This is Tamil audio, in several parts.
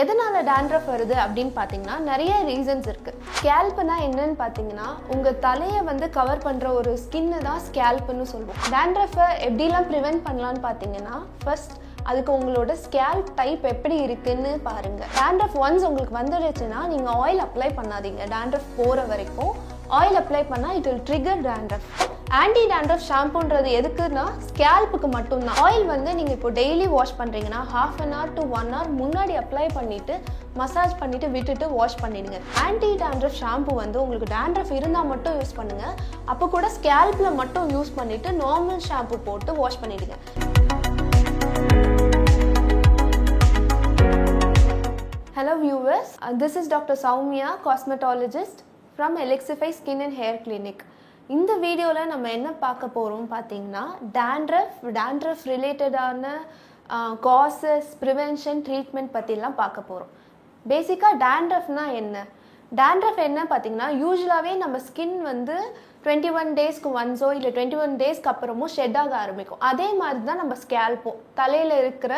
எதனால டேண்ட்ரஃப் வருது அப்படின்னு பார்த்தீங்கன்னா நிறைய ரீசன்ஸ் இருக்கு. ஸ்கேல்ப்னா என்னன்னு பார்த்தீங்கன்னா உங்க தலையை வந்து கவர் பண்ற ஒரு ஸ்கின்னு தான் ஸ்கேல்ப்னு சொல்லுவோம். டேண்ட்ரஃபை எப்படிலாம் ப்ரிவென்ட் பண்ணலான்னு பார்த்தீங்கன்னா ஃபர்ஸ்ட் அதுக்கு உங்களோட ஸ்கேல்ப் டைப் எப்படி இருக்குன்னு பாருங்க. டேண்ட்ரஃப் ஒன்ஸ் உங்களுக்கு வந்துடுச்சுன்னா நீங்க ஆயில் அப்ளை பண்ணாதீங்க. டேண்ட்ரஃப் போற வரைக்கும் ஆயில் அப்ளை பண்ணால் it will trigger dandruff anti dandruff ஷாம்புன்றது எதுக்குன்னா ஸ்கேல்புக்கு மட்டும்தான். ஆயில் வந்து நீங்கள் இப்போ டெய்லி வாஷ் பண்ணுறீங்கன்னா half an hour to one hour முன்னாடி அப்ளை பண்ணிவிட்டு மசாஜ் பண்ணிவிட்டு விட்டுட்டு வாஷ் பண்ணிடுங்க. ஆன்டி டேண்ட்ரஃப் ஷாம்பு வந்து உங்களுக்கு டேண்ட்ரஃப் இருந்தால் மட்டும் யூஸ் பண்ணுங்கள் அப்போ கூட ஸ்கேல்ப்பில் மட்டும் யூஸ் பண்ணிவிட்டு நார்மல் ஷாம்பு போட்டு வாஷ் பண்ணிவிடுங்க Hello viewers, uh, this is Dr. Cosmetologist cosmetologist from Elixify Skin and Hair Clinic. இந்த வீடியோவில் நம்ம என்ன பார்க்க போகிறோம் பார்த்தீங்கன்னா டேண்ட்ரஃப் டேண்ட்ரஃப் ரிலேட்டடான காசஸ் ப்ரிவென்ஷன் ட்ரீட்மெண்ட் பற்றிலாம் பார்க்க போகிறோம் பேசிக்காக டேண்ட்ரஃப்னா என்ன டேண்ட்ரஃப் என்ன பார்த்தீங்கன்னா யூஸ்வலாகவே நம்ம ஸ்கின் வந்து டுவெண்ட்டி ஒன் டேஸ்க்கு ஒன்ஸோ இல்லை டுவெண்ட்டி ஒன் டேஸ்க்கு அப்புறமோ ஷெட் ஆக ஆரம்பிக்கும் அதே மாதிரி தான் நம்ம ஸ்கேல்பும் தலையில் இருக்கிற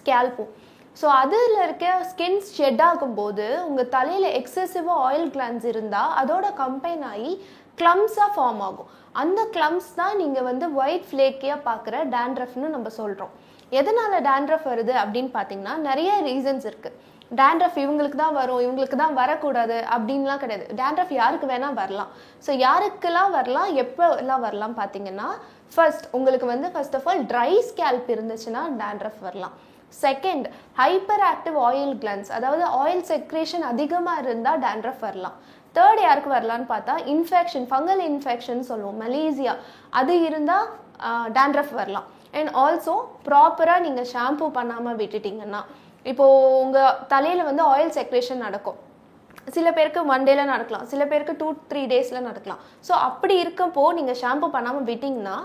ஸ்கேல்பும் ஸோ அதில் இருக்க ஸ்கின் ஷெட் ஆகும்போது உங்கள் தலையில் எக்ஸசிவாக ஆயில் கிளான்ஸ் இருந்தால் அதோட கம்பைன் ஆகி கிளம்ஸாக ஃபார்ம் ஆகும். அந்த கிளம்ஸ் தான் நீங்கள் வந்து ஒயிட் ஃப்ளேக்கியாக பார்க்குற டேண்ட்ரஃப்னு நம்ம சொல்கிறோம் எதனால் டேண்ட்ரஃப் வருது அப்படின்னு பார்த்தீங்கன்னா நிறைய ரீசன்ஸ் இருக்குது டேண்ட்ரஃப் இவங்களுக்கு தான் வரும் இவங்களுக்கு தான் வரக்கூடாது அப்படின்லாம் கிடையாது. டேண்ட்ரஃப் யாருக்கு வேணால் வரலாம். ஸோ யாருக்கெல்லாம் வரலாம் எப்போல்லாம் வரலாம் பார்த்தீங்கன்னா ஃபர்ஸ்ட் உங்களுக்கு வந்து first of all dry scalp இருந்துச்சுன்னா டேண்ட்ரஃப் வரலாம். Second hyper active oil glands அதாவது ஆயில் செக்ரேஷன் அதிகமாக இருந்தால் டேண்ட்ரஃப் வரலாம். தேர்ட் யாருக்கு வரலான்னு பார்த்தா இன்ஃபெக்ஷன் ஃபங்கல் இன்ஃபெக்ஷன் சொல்லுவோம் மலேசியா அது இருந்தால் டேண்ட்ரஃப் வரலாம். அண்ட் ஆல்சோ ப்ராப்பராக நீங்கள் ஷாம்பூ பண்ணாமல் விட்டுட்டீங்கன்னா இப்போது உங்கள் தலையில் வந்து ஆயில் செக்ரேஷன் நடக்கும். சில பேருக்கு ஒன் டேல நடக்கலாம் சில பேருக்கு டூ த்ரீ டேஸில் நடக்கலாம். ஸோ அப்படி இருக்கப்போ நீங்கள் ஷாம்பு பண்ணாமல் விட்டிங்கன்னா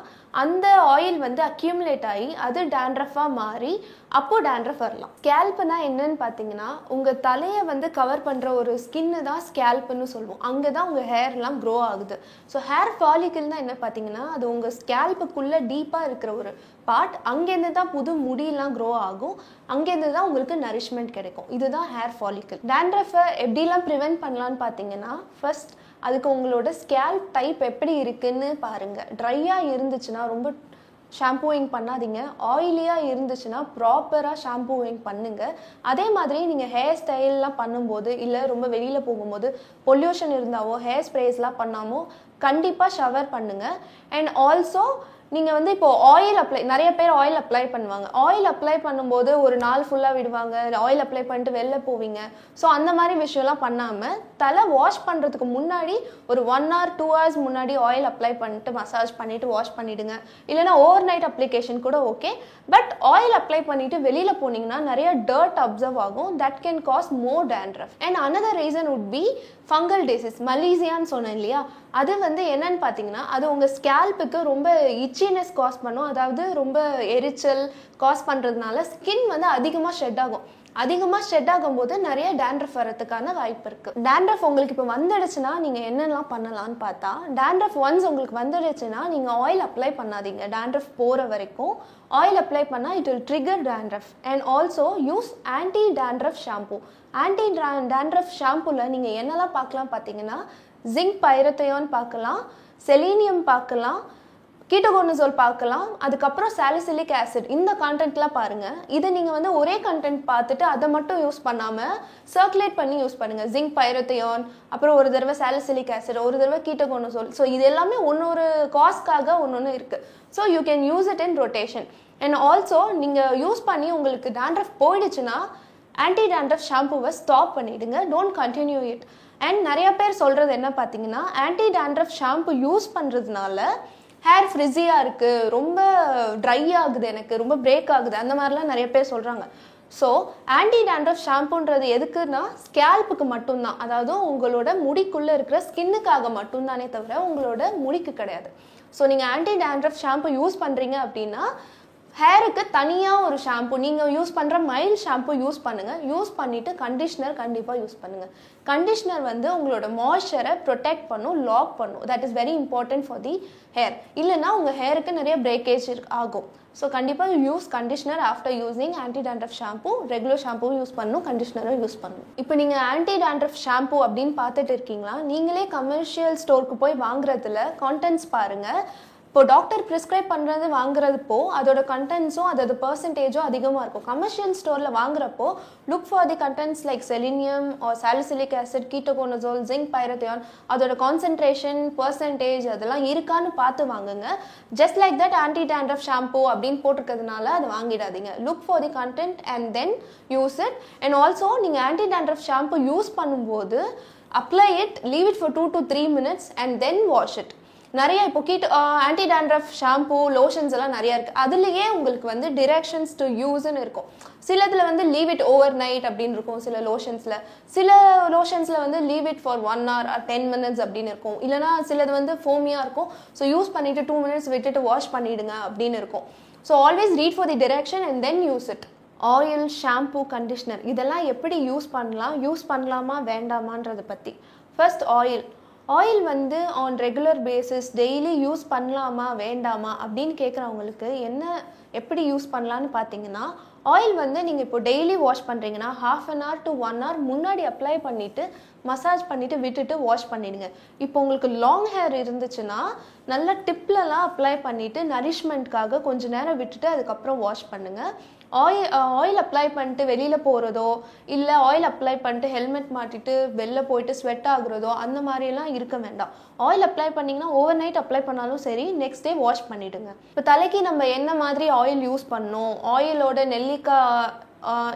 அந்த ஆயில் வந்து அக்யூமுலேட் ஆகி அது டேண்ட்ரஃபாக மாறி அப்போ டேண்ட்ரஃப் வரலாம். ஸ்கேல்ப்னா என்னன்னு பார்த்தீங்கன்னா உங்கள் தலையை வந்து கவர் பண்ணுற ஒரு ஸ்கின்னு தான் ஸ்கேல்ப்னு சொல்லுவோம். அங்கே தான் உங்கள் ஹேர்லாம் க்ரோ ஆகுது. ஸோ ஹேர் ஃபாலிக்கல்னா என்ன பார்த்தீங்கன்னா அது உங்கள் ஸ்கேல்ப்புக்குள்ளே டீப்பாக இருக்கிற ஒரு பார்ட் அங்கேருந்து தான் புது முடியெல்லாம் க்ரோ ஆகும். அங்கேருந்து தான் உங்களுக்கு நரிஷ்மெண்ட் கிடைக்கும். இதுதான் ஹேர் ஃபாலிக்கல் டேண்ட்ரஃபை எப்படிலாம் ப்ரிவென்ட் பண்ணலான்னு பார்த்தீங்கன்னா ஃபர்ஸ்ட் அதுக்கு உங்களோட ஸ்கேல்ப் டைப் எப்படி இருக்குன்னு பாருங்கள் ட்ரையாக இருந்துச்சுன்னா ரொம்ப ஷாம்பூவிங் பண்ணாதீங்க. ஆயிலியாக இருந்துச்சுன்னா ப்ராப்பராக ஷாம்பூவிங் பண்ணுங்கள் அதே மாதிரி நீங்கள் ஹேர் ஸ்டைல்லாம் பண்ணும்போது இல்லை ரொம்ப வெளியில் போகும்போது பொல்யூஷன் இருந்தாவோ ஹேர் ஸ்ப்ரேஸ்லாம் பண்ணாமோ கண்டிப்பாக ஷவர் பண்ணுங்கள் அண்ட் ஆல்சோ நீங்கள் வந்து இப்போ ஆயில் அப்ளை நிறைய பேர் ஆயில் அப்ளை பண்ணுவாங்க. ஆயில் அப்ளை பண்ணும்போது ஒரு நாள் ஃபுல்லாக விடுவாங்க. ஆயில் அப்ளை பண்ணிட்டு வெளில போவீங்க. ஸோ அந்த மாதிரி விஷயம்லாம் பண்ணாமல் தலை வாஷ் பண்ணுறதுக்கு முன்னாடி ஒரு ஒன் ஹவர் டூ ஹவர்ஸ் முன்னாடி ஆயில் அப்ளை பண்ணிட்டு மசாஜ் பண்ணிட்டு வாஷ் பண்ணிவிடுங்க இல்லைனா ஓவர் நைட் அப்ளிகேஷன் கூட ஓகே பட் ஆயில் அப்ளை பண்ணிவிட்டு வெளியில் போனீங்கன்னா நிறைய டர்ட் அப்சர்வ் ஆகும். That can cause more dandruff and another reason would be fungal disease மலீசியான்னு சொன்னேன் இல்லையா? அது வந்து என்னன்னு பார்த்தீங்கன்னா அது உங்கள் ஸ்கேல்புக்கு ரொம்ப இச்சினஸ் காஸ் பண்ணும். அதாவது ரொம்ப எரிச்சல் காஸ் பண்ணுறதுனால ஸ்கின் வந்து அதிகமாக ஷெட் ஆகும். அதிகமாக ஷெட் ஆகும்போது நிறைய டேண்ட்ரஃப் வரதுக்கான வாய்ப்பு இருக்குது டேண்ட்ரஃப் உங்களுக்கு இப்போ வந்துடுச்சுன்னா நீங்கள் என்னெல்லாம் பண்ணலாம்னு பார்த்தா டேண்ட்ரஃப் ஒன்ஸ் உங்களுக்கு வந்துடுச்சுன்னா நீங்கள் ஆயில் அப்ளை பண்ணாதீங்க. டேண்ட்ரஃப் போகிற வரைக்கும் ஆயில் அப்ளை பண்ணால் it will trigger dandruff and also use anti dandruff shampoo anti dandruff ஷாம்பூவில் நீங்கள் என்னெல்லாம் பார்க்கலாம் பார்த்தீங்கன்னா ஜிங்க் பைரத்தையோன் பார்க்கலாம் செலீனியம் பார்க்கலாம் கீட்டோகோனசோல் பார்க்கலாம் அதுக்கப்புறம் சாலிசிலிக் ஆசிட் இந்த கான்டென்ட்லாம் பாருங்க. இதை நீங்கள் வந்து ஒரே கண்டென்ட் பார்த்துட்டு அதை மட்டும் யூஸ் பண்ணாமல் சர்க்குலேட் பண்ணி யூஸ் பண்ணுங்க. ஜிங்க் பைரத்தையோன் அப்புறம் ஒரு தடவை சாலிசிலிக் ஆசிட் ஒரு தடவை கீட்டோகோனசோல் ஸோ இது எல்லாமே ஒன்னொரு காஸ்க்காக ஒன்று ஒன்று இருக்குது so you can use it in rotation and also நீங்கள் யூஸ் பண்ணி உங்களுக்கு டேண்ட்ரஃப் போயிடுச்சுன்னா ஆன்டி டேண்ட்ரஃப் ஷாம்புவை ஸ்டாப் பண்ணிடுங்க. டோன்ட் கண்டினியூ இட் அண்ட் நிறைய பேர் சொல்கிறது என்ன பார்த்தீங்கன்னா ஆன்டி டேண்ட்ரஃப் ஷாம்பு யூஸ் பண்ணுறதுனால ஹேர் ஃப்ரிஸியாக இருக்குது ரொம்ப ட்ரை ஆகுது எனக்கு ரொம்ப பிரேக் ஆகுது அந்த மாதிரிலாம் நிறைய பேர் சொல்கிறாங்க ஸோ ஆன்டி டேண்ட்ரஃப் ஷாம்புன்றது எதுக்குன்னா ஸ்கேல்ப்புக்கு மட்டும்தான். அதாவது உங்களோட முடிக்குள்ளே இருக்கிற ஸ்கின்னுக்காக மட்டும்தானே தவிர உங்களோட முடிக்கு கிடையாது. ஸோ நீங்கள் ஆன்டி டேண்ட்ரஃப் ஷாம்பு யூஸ் பண்ணுறீங்க அப்படின்னா ஹேருக்கு தனியாக ஒரு ஷாம்பு நீங்கள் யூஸ் பண்ணுற மைல்ட் ஷாம்பு யூஸ் பண்ணுங்கள் யூஸ் பண்ணிவிட்டு கண்டிஷ்னர் கண்டிப்பாக யூஸ் பண்ணுங்கள் கண்டிஷ்னர் வந்து உங்களோட மாய்ஸ்சரை ப்ரொடெக்ட் பண்ணும் லாக் பண்ணும். That is very important for the hair இல்லைன்னா உங்கள் ஹேருக்கு நிறைய பிரேக்கேஜ் ஆகும். ஸோ கண்டிப்பாக use conditioner after using anti dandruff shampoo regular ஷாம்பும் use பண்ணணும் கண்டிஷ்னரும் யூஸ் பண்ணணும் இப்போ நீங்கள் ஆன்டி டேண்ட்ரஃப் ஷாம்பு அப்படின்னு பார்த்துட்டு இருக்கீங்களா? நீங்களே கமர்ஷியல் ஸ்டோருக்கு போய் வாங்குறதுல கான்டென்ட்ஸ் பாருங்கள் இப்போ டாக்டர் ப்ரிஸ்கிரைப் பண்ணுறது வாங்குறதுப்போ அதோட கண்டென்ட்ஸும் அதோட பர்சன்டேஜும் அதிகமாக இருக்கும். கமர்ஷியல் ஸ்டோரில் வாங்குறப்போ look for the contents like selenium or salicylic acid ketoconazole zinc pyrithione அதோட கான்சென்ட்ரேஷன் பர்சன்டேஜ் அதெல்லாம் இருக்கான்னு பார்த்து வாங்குங்க. Just like that anti dandruff shampoo அப்படின்னு போட்டிருக்கிறதுனால அதை வாங்கிடாதீங்க. Look for the content and then use it and also நீங்கள் ஆன்டி டேண்ட்ரஃப் ஷாம்பு யூஸ் பண்ணும்போது apply it leave it for two to three minutes and then wash it நிறைய இப்போ கீட் ஆன்டி டேண்ட்ரஃப் ஷாம்பு லோஷன்ஸ் எல்லாம் நிறைய இருக்குது அதுலேயே உங்களுக்கு வந்து டிரெக்ஷன்ஸ் டு யூஸ்ன்னு இருக்கும். சிலதில் வந்து லீவ் இட் ஓவர் நைட் அப்படின்னு இருக்கும் சில லோஷன்ஸில் சில லோஷன்ஸில் வந்து leave it for one hour ten minutes அப்படின்னு இருக்கும். இல்லைனா சிலது வந்து ஃபோமியாக இருக்கும். ஸோ யூஸ் பண்ணிவிட்டு டூ மினிட்ஸ் விட்டுட்டு வாஷ் பண்ணிவிடுங்க அப்படின்னு இருக்கும். So always read for the direction and then use it oil shampoo conditioner இதெல்லாம் எப்படி யூஸ் பண்ணலாம்? யூஸ் பண்ணலாமா? வேண்டாமான்றதை பற்றி ஃபர்ஸ்ட் ஆயில் ஆயில் வந்து on regular basis daily use பண்ணலாமா வேண்டாமா அப்படின்னு கேட்குறவங்களுக்கு என்ன எப்படி யூஸ் பண்ணலான்னு பார்த்தீங்கன்னா ஆயில் வந்து நீங்கள் இப்போ டெய்லி வாஷ் பண்ணுறீங்கன்னா half an hour to one hour முன்னாடி அப்ளை பண்ணிவிட்டு மசாஜ் பண்ணிவிட்டு விட்டுட்டு வாஷ் பண்ணிடுங்க. இப்போ உங்களுக்கு லாங் ஹேர் இருந்துச்சுன்னா நல்ல டிப்லலாம் அப்ளை பண்ணிவிட்டு நரிஷ்மெண்ட்காக கொஞ்சம் நேரம் விட்டுட்டு அதுக்கப்புறம் வாஷ் பண்ணுங்கள் ஆயில் ஆயில் அப்ளை பண்ணிட்டு வெளியில் போகிறதோ இல்லை ஆயில் அப்ளை பண்ணிட்டு ஹெல்மெட் மாட்டிட்டு வெளில போயிட்டு ஸ்வெட் ஆகுறதோ அந்த மாதிரியெல்லாம் இருக்க வேண்டாம். ஆயில் அப்ளை பண்ணிங்கன்னா ஓவர் நைட் அப்ளை பண்ணாலும் சரி நெக்ஸ்ட் டே வாஷ் பண்ணிவிடுங்க இப்போ தலைக்கு நம்ம என்ன மாதிரி ஆயில் யூஸ் பண்ணணும்? ஆயிலோட நெல்லிக்காய்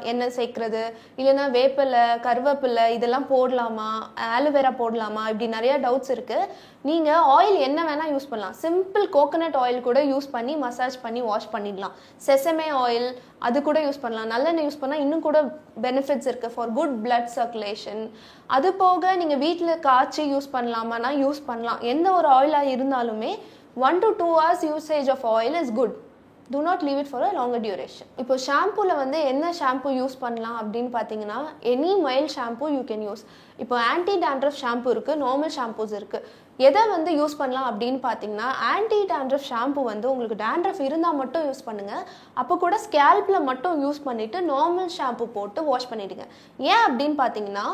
எண்ணெய் சேர்க்குறது இல்லைன்னா வேப்பிலை கருவேப்பிலை இதெல்லாம் போடலாமா? ஆலோவேரா போடலாமா? இப்படி நிறைய டவுட்ஸ் இருக்குது நீங்கள் ஆயில் என்ன வேணால் யூஸ் பண்ணலாம். சிம்பிள் கோகோனட் ஆயில் கூட யூஸ் பண்ணி மசாஜ் பண்ணி வாஷ் பண்ணிடலாம். செசமே ஆயில் அது கூட யூஸ் பண்ணலாம். நல்லெண்ணெய் யூஸ் பண்ணால் இன்னும் கூட பெனிஃபிட்ஸ் இருக்குது ஃபார் குட் பிளட் சர்க்குலேஷன் அது போக நீங்கள் வீட்டில் காய்ச்சி யூஸ் பண்ணலாமானா யூஸ் பண்ணலாம். எந்த ஒரு ஆயிலாக இருந்தாலுமே one to two hours usage of oil is good do not leave it for a longer duration இப்போ ஷாம்பூவில் வந்து என்ன ஷாம்பு யூஸ் பண்ணலாம் அப்படின்னு பார்த்தீங்கன்னா any mild shampoo you can use இப்போ ஆன்டி டேண்ட்ரஃப் ஷாம்பு இருக்குது நார்மல் ஷாம்பூஸ் இருக்குது எதை வந்து யூஸ் பண்ணலாம் அப்படின்னு பார்த்தீங்கன்னா ஆன்டி டேண்ட்ரஃப் ஷாம்பு வந்து உங்களுக்கு டேண்ட்ரஃப் இருந்தால் மட்டும் யூஸ் பண்ணுங்கள் அப்போ கூட ஸ்கேல்பில் மட்டும் யூஸ் பண்ணிவிட்டு நார்மல் ஷாம்பு போட்டு வாஷ் பண்ணிவிடுங்க ஏன் அப்படின்னு பார்த்தீங்கன்னா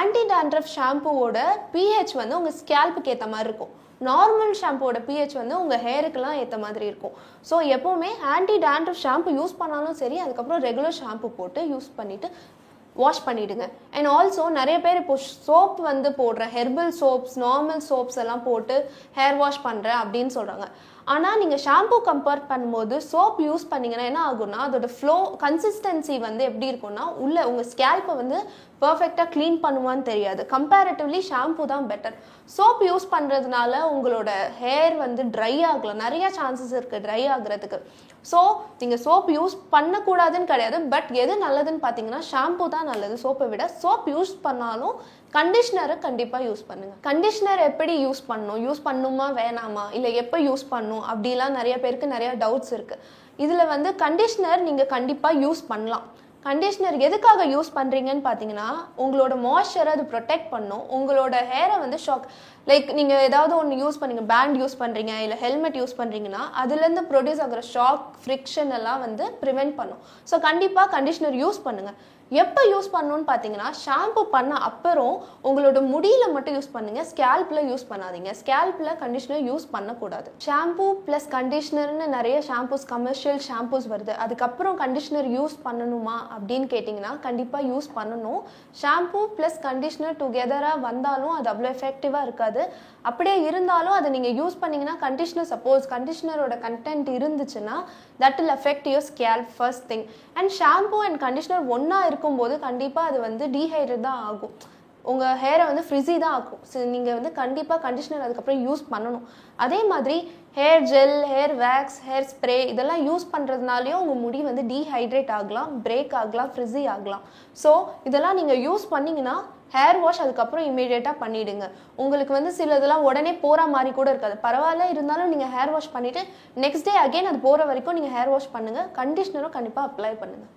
ஆன்டி டேண்ட்ரஃப் ஷாம்புவோட பிஹெச் வந்து உங்கள் ஸ்கேல்புக்கு ஏற்ற மாதிரி இருக்கும். நார்மல் ஷாம்போட பிஹெச் வந்து உங்கள் ஹேருக்கெல்லாம் ஏற்ற மாதிரி இருக்கும். ஸோ எப்போவுமே ஆன்டி டேண்ட்ரஃப் ஷாம்பு யூஸ் பண்ணாலும் சரி அதுக்கப்புறம் ரெகுலர் ஷாம்பு போட்டு யூஸ் பண்ணிவிட்டு வாஷ் பண்ணிவிடுங்க அண்ட் ஆல்சோ நிறைய பேர் இப்போ சோப் வந்து போடுற ஹெர்பல் சோப்ஸ் நார்மல் சோப்ஸ் எல்லாம் போட்டு ஹேர் வாஷ் பண்ணுறேன் அப்படின்னு சொல்கிறாங்க ஆனால் நீங்கள் ஷாம்பு கம்பேர் பண்ணும்போது சோப் யூஸ் பண்ணிங்கன்னா என்ன ஆகும்னா அதோட ஃப்ளோ கன்சிஸ்டன்சி வந்து எப்படி இருக்கும்னா உள்ள உங்கள் ஸ்கேல்ப்பை வந்து பர்ஃபெக்டாக க்ளீன் பண்ணுவான்னு தெரியாது. கம்பேரிட்டிவ்லி ஷாம்பு தான் பெட்டர் சோப் யூஸ் பண்ணுறதுனால உங்களோட ஹேர் வந்து ட்ரை ஆகலாம் நிறைய சான்சஸ் இருக்குது ட்ரை ஆகுறதுக்கு. ஸோ நீங்கள் சோப் யூஸ் பண்ணக்கூடாதுன்னு கிடையாது. பட் எது நல்லதுன்னு பார்த்தீங்கன்னா ஷாம்பு தான் நல்லது. சோப்பை விட சோப் யூஸ் பண்ணாலும் கண்டிஷ்னரை கண்டிப்பாக யூஸ் பண்ணுங்கள் கண்டிஷ்னர் எப்படி யூஸ் பண்ணணும்? யூஸ் பண்ணுமா வேணாமா? இல்லை எப்போ யூஸ் பண்ணும் அப்படிலாம் நிறைய பேருக்கு நிறையா டவுட்ஸ் இருக்குது இதில் வந்து கண்டிஷ்னர் நீங்கள் கண்டிப்பாக யூஸ் பண்ணலாம். கண்டிஷ்னர் எதுக்காக யூஸ் பண்ணுறீங்கன்னு பார்த்தீங்கன்னா உங்களோட மாய்ஸ்சரை அது ப்ரொடெக்ட் பண்ணும். உங்களோட ஹேரை வந்து ஷாக் லைக் நீங்கள் ஏதாவது ஒன்று யூஸ் பண்ணுங்க பேண்ட் யூஸ் பண்ணுறீங்க இல்லை ஹெல்மெட் யூஸ் பண்ணுறீங்கன்னா அதுலேருந்து ப்ரொடியூஸ் ஆகிற ஷாக் ஃப்ரிக்ஷன் எல்லாம் வந்து ப்ரிவெண்ட் பண்ணும். ஸோ கண்டிப்பாக கண்டிஷ்னர் யூஸ் பண்ணுங்கள் எப்போ யூஸ் பண்ணணும்னு பார்த்தீங்கன்னா ஷாம்பு பண்ண அப்புறம் உங்களோட முடியில மட்டும் யூஸ் பண்ணுங்கள் ஸ்கேல்பில் யூஸ் பண்ணாதீங்க. ஸ்கேல்பில் கண்டிஷனர் யூஸ் பண்ணக்கூடாது. ஷாம்பு ப்ளஸ் கண்டிஷ்னர்னு நிறைய ஷாம்பூஸ் கமர்ஷியல் ஷாம்பூஸ் வருது. அதுக்கப்புறம் கண்டிஷ்னர் யூஸ் பண்ணணுமா அப்படின்னு கேட்டிங்கன்னா கண்டிப்பாக யூஸ் பண்ணணும். ஷாம்பு ப்ளஸ் கண்டிஷ்னர் டுகெதராக வந்தாலும் அது அவ்வளோ எஃபெக்டிவாக இருக்காது. அப்படியே இருந்தாலும் அதை நீங்கள் யூஸ் பண்ணிங்கன்னா கண்டிஷ்னர் சப்போஸ் கண்டிஷ்னரோட கண்டென்ட் இருந்துச்சுன்னா that will affect your scalp first thing and shampoo and conditioner ஒன்றா இருக்கும்போது கண்டிப்பாக அது வந்து டீஹைட்ரேட் தான் ஆகும். உங்கள் ஹேரை வந்து ஃப்ரிஸி தான் ஆக்கும் ஸோ நீங்கள் வந்து கண்டிப்பாக கண்டிஷனர் அதுக்கப்புறம் யூஸ் பண்ணணும். அதே மாதிரி hair gel hair wax hair spray இதெல்லாம் யூஸ் பண்ணுறதுனாலையும் உங்கள் முடி வந்து டீஹைட்ரேட் ஆகலாம் பிரேக் ஆகலாம் ஃப்ரிஸி ஆகலாம். ஸோ இதெல்லாம் நீங்கள் யூஸ் பண்ணிங்கன்னா ஹேர் வாஷ் அதுக்கப்புறம் இமீடியட்டாக பண்ணிவிடுங்க உங்களுக்கு வந்து சில இதெல்லாம் உடனே போகிற மாதிரி கூட இருக்காது. பரவாயில்ல இருந்தாலும் நீங்கள் ஹேர் வாஷ் பண்ணிவிட்டு நெக்ஸ்ட் டே அகைன் அது போகிற வரைக்கும் நீங்கள் ஹேர் வாஷ் பண்ணுங்கள் கண்டிஷ்னரும் கண்டிப்பாக அப்ளை பண்ணுங்கள்